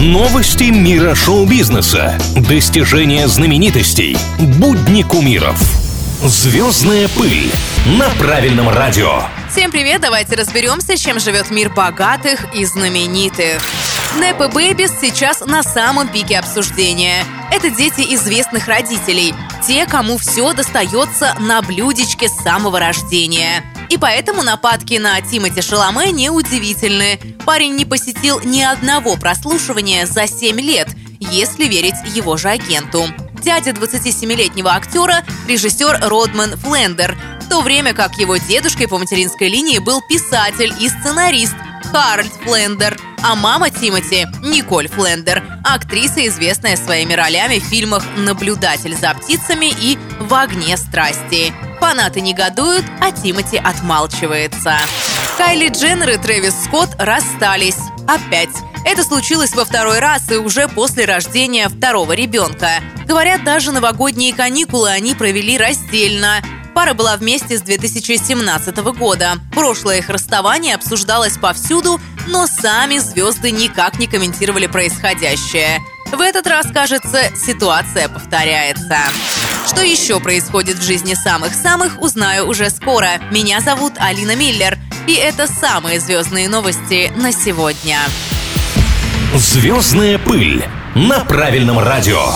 Новости мира шоу-бизнеса. Достижения знаменитостей. Будни кумиров. Звездная пыль. На правильном радио. Всем привет, давайте разберемся, чем живет мир богатых и знаменитых. Нэпа Бэбис сейчас на самом пике обсуждения. Это дети известных родителей, те, кому все достается на блюдечке с самого рождения. И поэтому нападки на Тимати Шаломе неудивительны. Парень не посетил ни одного прослушивания за 7 лет, если верить его же агенту. Дядя 27-летнего актера – режиссер Родман Флендер, в то время как его дедушкой по материнской линии был писатель и сценарист Харальд Флендер – а мама Тимати – Николь Флендер, актриса, известная своими ролями в фильмах «Наблюдатель за птицами» и «В огне страсти». Фанаты негодуют, а Тимати отмалчивается. Кайли Дженнер и Трэвис Скотт расстались. Опять. Это случилось во второй раз и уже после рождения второго ребенка. Говорят, даже новогодние каникулы они провели раздельно. Пара была вместе с 2017 года. Прошлое их расставание обсуждалось повсюду, но сами звезды никак не комментировали происходящее. В этот раз, кажется, ситуация повторяется. Что еще происходит в жизни самых-самых, узнаю уже скоро. Меня зовут Алина Миллер, и это самые звездные новости на сегодня. Звездная пыль на правильном радио.